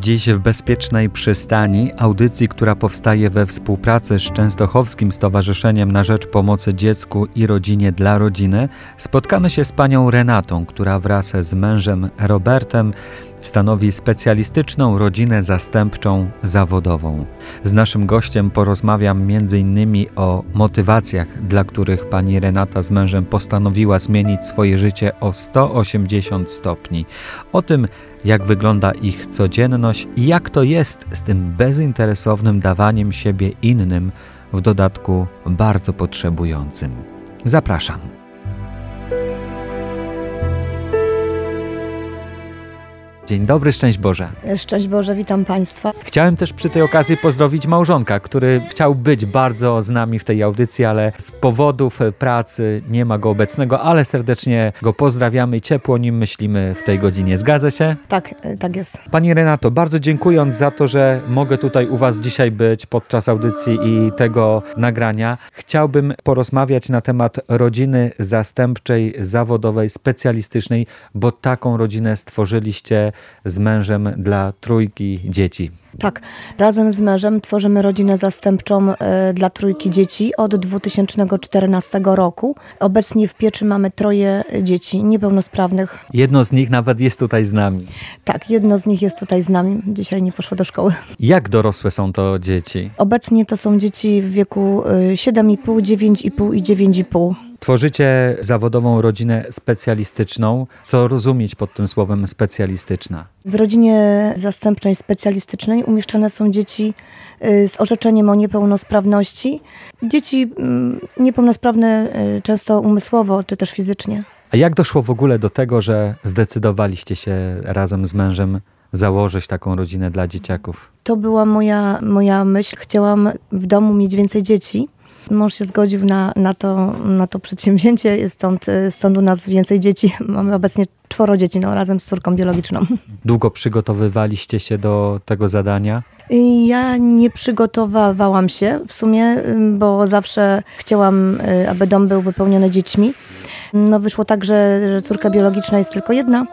Dziś w Bezpiecznej Przystani, audycji, która powstaje we współpracy z Częstochowskim Stowarzyszeniem na Rzecz Pomocy Dziecku i Rodzinie dla Rodziny, spotkamy się z panią Renatą, która wraz z mężem Robertem stanowi specjalistyczną rodzinę zastępczą zawodową. Z naszym gościem porozmawiam m.in. o motywacjach, dla których pani Renata z mężem postanowiła zmienić swoje życie o 180 stopni, o tym, jak wygląda ich codzienność i jak to jest z tym bezinteresownym dawaniem siebie innym, w dodatku bardzo potrzebującym. Zapraszam. Dzień dobry, szczęść Boże. Szczęść Boże, witam Państwa. Chciałem też przy tej okazji pozdrowić małżonka, który chciał być bardzo z nami w tej audycji, ale z powodów pracy nie ma go obecnego, ale serdecznie go pozdrawiamy i ciepło o nim myślimy w tej godzinie. Zgadza się? Tak, e, tak jest. Pani Renato, bardzo dziękując za to, że mogę tutaj u Was dzisiaj być podczas audycji i tego nagrania, chciałbym porozmawiać na temat rodziny zastępczej, zawodowej, specjalistycznej, bo taką rodzinę stworzyliście z mężem dla trójki dzieci. Tak, razem z mężem tworzymy rodzinę zastępczą e, dla trójki dzieci od 2014 roku. Obecnie w pieczy mamy troje dzieci niepełnosprawnych. Jedno z nich nawet jest tutaj z nami. Tak, jedno z nich jest tutaj z nami. Dzisiaj nie poszło do szkoły. Jak dorosłe są to dzieci? Obecnie to są dzieci w wieku 7,5, 9,5 i 9,5. Tworzycie zawodową rodzinę specjalistyczną. Co rozumieć pod tym słowem specjalistyczna? W rodzinie zastępczej specjalistycznej umieszczane są dzieci y, z orzeczeniem o niepełnosprawności. Dzieci mm, niepełnosprawne y, często umysłowo czy też fizycznie. A jak doszło w ogóle do tego, że zdecydowaliście się razem z mężem założyć taką rodzinę dla dzieciaków? To była moja, moja myśl. Chciałam w domu mieć więcej dzieci. Mąż się zgodził na, na, to, na to przedsięwzięcie, stąd, stąd u nas więcej dzieci. Mamy obecnie czworo dzieci, no, razem z córką biologiczną. Długo przygotowywaliście się do tego zadania? Ja nie przygotowywałam się w sumie, bo zawsze chciałam, y, aby dom był wypełniony dziećmi. No wyszło tak, że, że córka biologiczna jest tylko jedna.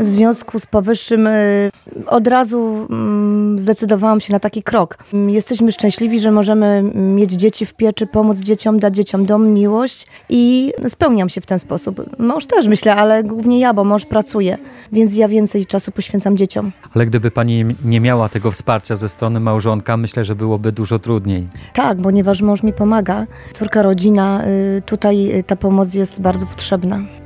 W związku z powyższym y, od razu mm, zdecydowałam się na taki krok. Jesteśmy szczęśliwi, że możemy mieć dzieci w pieczy, pomóc dzieciom, dać dzieciom dom, miłość i spełniam się w ten sposób. Mąż też myślę, ale głównie ja, bo mąż pracuje, więc ja więcej czasu poświęcam dzieciom. Ale gdyby pani nie miała tego wsparcia ze strony małżonka, myślę, że byłoby dużo trudniej. Tak, ponieważ mąż mi pomaga, córka, rodzina, y, tutaj ta pomoc jest bardzo potrzebna.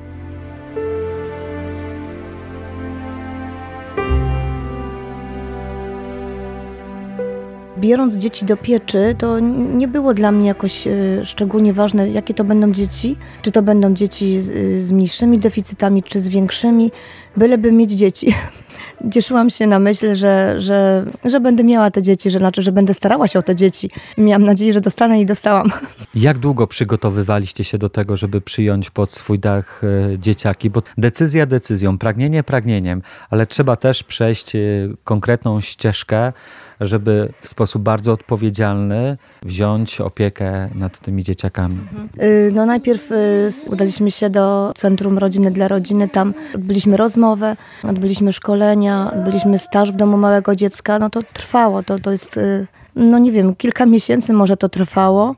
Biorąc dzieci do pieczy, to nie było dla mnie jakoś e, szczególnie ważne, jakie to będą dzieci. Czy to będą dzieci z, z mniejszymi deficytami, czy z większymi, byleby mieć dzieci. Cieszyłam się na myśl, że, że, że będę miała te dzieci, że znaczy, że będę starała się o te dzieci. Miałam nadzieję, że dostanę i dostałam. Jak długo przygotowywaliście się do tego, żeby przyjąć pod swój dach e, dzieciaki? Bo decyzja decyzją, pragnienie pragnieniem, ale trzeba też przejść e, konkretną ścieżkę, żeby w sposób bardzo odpowiedzialny wziąć opiekę nad tymi dzieciakami? Y, no najpierw y, udaliśmy się do Centrum Rodziny dla Rodziny. Tam odbyliśmy rozmowę, odbyliśmy szkolenia, odbyliśmy staż w domu małego dziecka. No to trwało, to, to jest, y, no nie wiem, kilka miesięcy może to trwało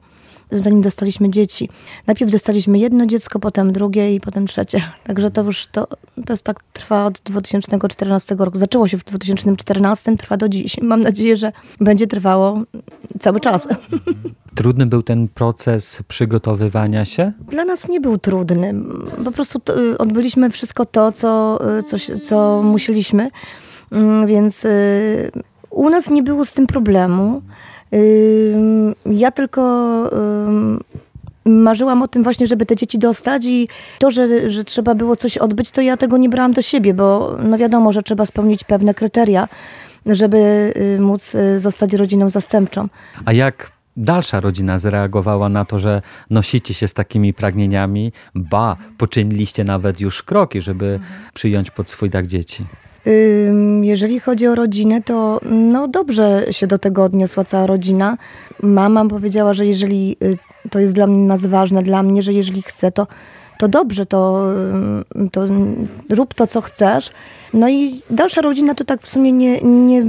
zanim dostaliśmy dzieci. Najpierw dostaliśmy jedno dziecko, potem drugie i potem trzecie. Także to już to, to jest tak trwa od 2014 roku. Zaczęło się w 2014, trwa do dziś. Mam nadzieję, że będzie trwało cały czas. Trudny był ten proces przygotowywania się? Dla nas nie był trudny. Po prostu y, odbyliśmy wszystko to, co, y, co, co musieliśmy, mm, więc y, u nas nie było z tym problemu. Ja tylko marzyłam o tym właśnie, żeby te dzieci dostać i to, że, że trzeba było coś odbyć, to ja tego nie brałam do siebie, bo no wiadomo, że trzeba spełnić pewne kryteria, żeby y, móc y, zostać rodziną zastępczą. A jak dalsza rodzina zareagowała na to, że nosicie się z takimi pragnieniami, ba, poczyniliście nawet już kroki, żeby przyjąć pod swój dach dzieci? Jeżeli chodzi o rodzinę, to no dobrze się do tego odniosła cała rodzina. Mama powiedziała, że jeżeli y, to jest dla nas ważne, dla mnie, że jeżeli chcę, to, to dobrze, to, to rób to, co chcesz. No i dalsza rodzina to tak w sumie nie, nie,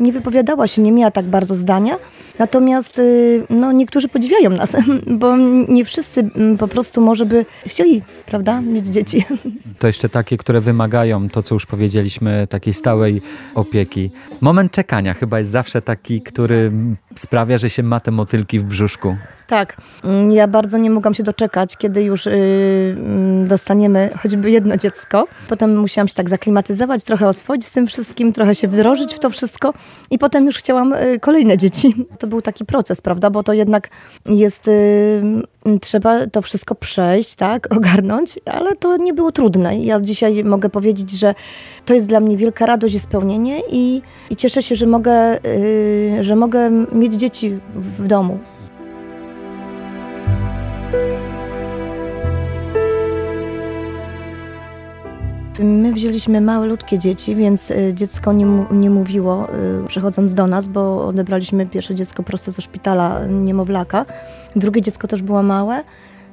nie wypowiadała się, nie miała tak bardzo zdania. Natomiast y, no, niektórzy podziwiają nas, bo nie wszyscy mm, po prostu może by chcieli, prawda, mieć dzieci. To jeszcze takie, które wymagają, to co już powiedzieliśmy, takiej stałej opieki. Moment czekania chyba jest zawsze taki, który sprawia, że się ma te motylki w brzuszku. Tak, mm, ja bardzo nie mogłam się doczekać, kiedy już yy, dostaniemy choćby jedno dziecko. Potem musiałam się tak zaklimatyzować, trochę oswoić z tym wszystkim, trochę się wdrożyć w to wszystko i potem już chciałam yy, kolejne dzieci. To był taki proces, prawda, bo to jednak jest, yy, trzeba to wszystko przejść, tak, ogarnąć, ale to nie było trudne. Ja dzisiaj mogę powiedzieć, że to jest dla mnie wielka radość i spełnienie i, i cieszę się, że mogę, y, że mogę mieć dzieci w domu. My wzięliśmy malutkie dzieci, więc y, dziecko nie, nie mówiło y, przychodząc do nas, bo odebraliśmy pierwsze dziecko prosto ze szpitala, niemowlaka. Drugie dziecko też było małe.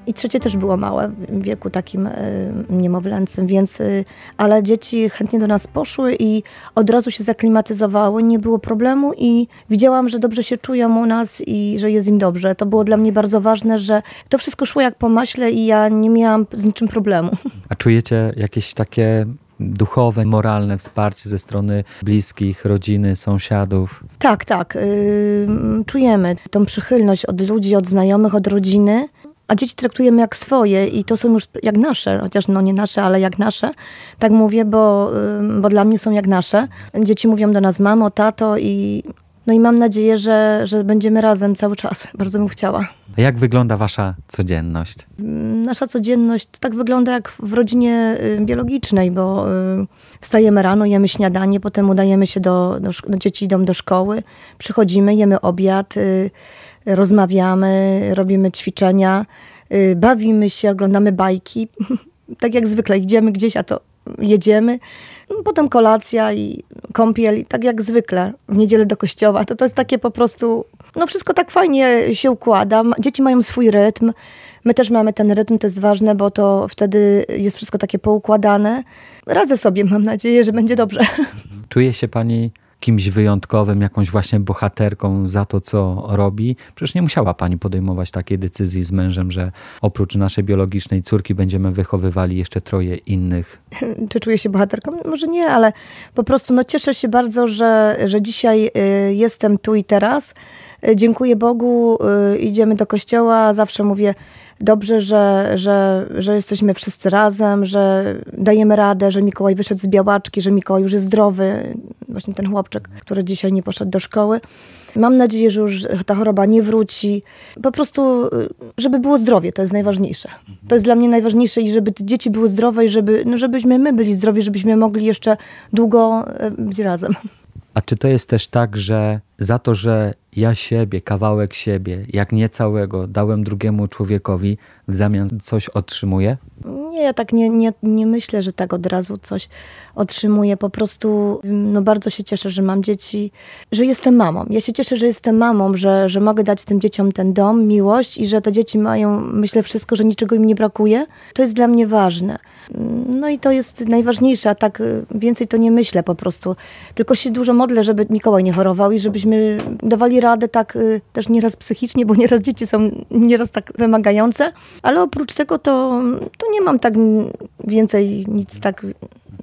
I trzecie też było małe, w wieku takim y, niemowlęcym, więc, y, ale dzieci chętnie do nas poszły i od razu się zaklimatyzowały, nie było problemu i widziałam, że dobrze się czują u nas i że jest im dobrze. To było dla mnie bardzo ważne, że to wszystko szło jak po maśle i ja nie miałam z niczym problemu. A czujecie jakieś takie duchowe, moralne wsparcie ze strony bliskich, rodziny, sąsiadów? Tak, tak. Yy, czujemy tą przychylność od ludzi, od znajomych, od rodziny a dzieci traktujemy jak swoje i to są już jak nasze, chociaż no nie nasze, ale jak nasze. Tak mówię, bo, bo dla mnie są jak nasze. Dzieci mówią do nas mamo, tato i no i mam nadzieję, że, że będziemy razem cały czas. Bardzo bym chciała. A jak wygląda wasza codzienność? Nasza codzienność tak wygląda jak w rodzinie biologicznej, bo wstajemy rano, jemy śniadanie, potem udajemy się do, do, do dzieci idą do szkoły, przychodzimy, jemy obiad, y, rozmawiamy, robimy ćwiczenia, y, bawimy się, oglądamy bajki. tak jak zwykle, idziemy gdzieś, a to jedziemy. Potem kolacja i kąpiel, tak jak zwykle, w niedzielę do kościoła. To, to jest takie po prostu, no wszystko tak fajnie się układa. Dzieci mają swój rytm. My też mamy ten rytm, to jest ważne, bo to wtedy jest wszystko takie poukładane. Radzę sobie, mam nadzieję, że będzie dobrze. Czuje się pani kimś wyjątkowym, jakąś właśnie bohaterką za to, co robi. Przecież nie musiała pani podejmować takiej decyzji z mężem, że oprócz naszej biologicznej córki będziemy wychowywali jeszcze troje innych. Czy czuję się bohaterką? Może nie, ale po prostu no, cieszę się bardzo, że, że dzisiaj y, jestem tu i teraz. Y, dziękuję Bogu, y, idziemy do kościoła. Zawsze mówię, dobrze, że, że, że jesteśmy wszyscy razem, że dajemy radę, że Mikołaj wyszedł z białaczki, że Mikołaj już jest zdrowy. Właśnie ten chłopczyk, który dzisiaj nie poszedł do szkoły. Mam nadzieję, że już ta choroba nie wróci. Po prostu, żeby było zdrowie, to jest najważniejsze. To jest dla mnie najważniejsze i żeby dzieci były zdrowe i żeby, no żebyśmy my byli zdrowi, żebyśmy mogli jeszcze długo e, być razem. A czy to jest też tak, że za to, że ja siebie, kawałek siebie, jak nie całego, dałem drugiemu człowiekowi, w zamian coś otrzymuję? Nie, ja tak nie, nie, nie myślę, że tak od razu coś otrzymuję. Po prostu no bardzo się cieszę, że mam dzieci, że jestem mamą. Ja się cieszę, że jestem mamą, że, że mogę dać tym dzieciom ten dom, miłość i że te dzieci mają, myślę, wszystko, że niczego im nie brakuje. To jest dla mnie ważne. No i to jest najważniejsze, a tak więcej to nie myślę po prostu. Tylko się dużo modlę, żeby Mikołaj nie chorował i żebyśmy dawali radę tak y, też nieraz psychicznie, bo nieraz dzieci są nieraz tak wymagające, ale oprócz tego to, to nie mam tak więcej nic tak,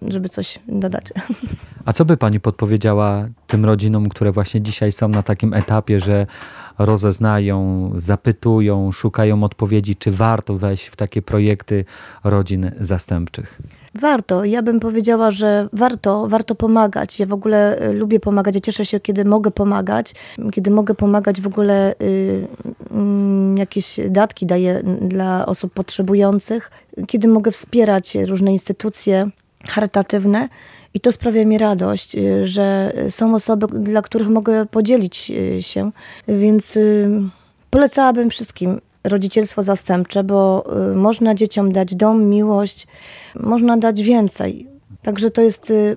żeby coś dodać. A co by pani podpowiedziała tym rodzinom, które właśnie dzisiaj są na takim etapie, że rozeznają, zapytują, szukają odpowiedzi, czy warto wejść w takie projekty rodzin zastępczych? Warto. Ja bym powiedziała, że warto, warto pomagać. Ja w ogóle y, lubię pomagać. Ja cieszę się, kiedy mogę pomagać. Kiedy mogę pomagać w ogóle y, y, jakieś datki daję dla osób potrzebujących. Kiedy mogę wspierać różne instytucje charytatywne. I to sprawia mi radość, y, że są osoby, dla których mogę podzielić y, się. Więc polecałabym wszystkim rodzicielstwo zastępcze, bo można dzieciom dać dom, miłość, można dać więcej. Także to jest, y,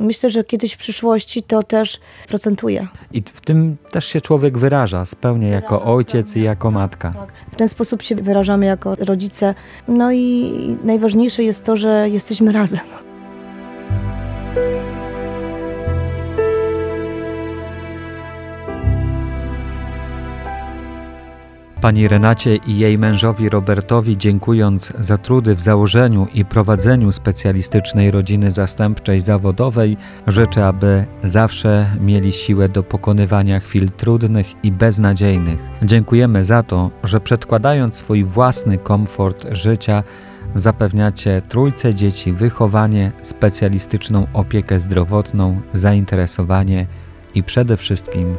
myślę, że kiedyś w przyszłości to też procentuje. I w tym też się człowiek wyraża, spełnia jako ojciec i jako matka. Tak. W ten sposób się wyrażamy jako rodzice. No i najważniejsze jest to, że jesteśmy razem. Pani Renacie i jej mężowi Robertowi dziękując za trudy w założeniu i prowadzeniu specjalistycznej rodziny zastępczej zawodowej, życzę, aby zawsze mieli siłę do pokonywania chwil trudnych i beznadziejnych. Dziękujemy za to, że przedkładając swój własny komfort życia, zapewniacie trójce dzieci wychowanie, specjalistyczną opiekę zdrowotną, zainteresowanie i przede wszystkim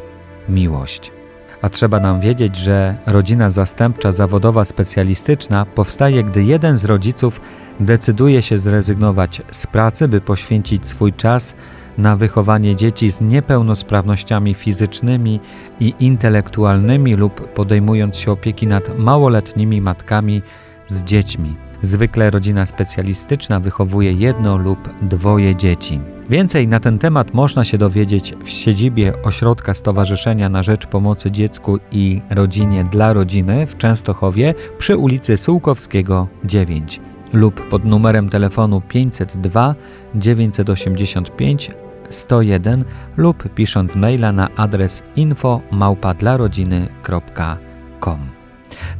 miłość. A trzeba nam wiedzieć, że rodzina zastępcza zawodowa specjalistyczna powstaje, gdy jeden z rodziców decyduje się zrezygnować z pracy, by poświęcić swój czas na wychowanie dzieci z niepełnosprawnościami fizycznymi i intelektualnymi lub podejmując się opieki nad małoletnimi matkami z dziećmi. Zwykle rodzina specjalistyczna wychowuje jedno lub dwoje dzieci. Więcej na ten temat można się dowiedzieć w siedzibie Ośrodka Stowarzyszenia na Rzecz Pomocy Dziecku i Rodzinie dla Rodziny w Częstochowie przy ulicy Sułkowskiego 9 lub pod numerem telefonu 502 985 101 lub pisząc maila na adres info małpadlarodziny.com.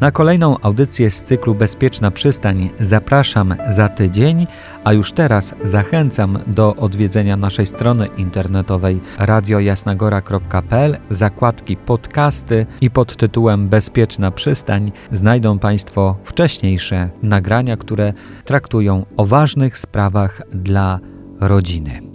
Na kolejną audycję z cyklu Bezpieczna Przystań zapraszam za tydzień, a już teraz zachęcam do odwiedzenia naszej strony internetowej radiojasnagora.pl, zakładki podcasty i pod tytułem Bezpieczna Przystań znajdą Państwo wcześniejsze nagrania, które traktują o ważnych sprawach dla rodziny.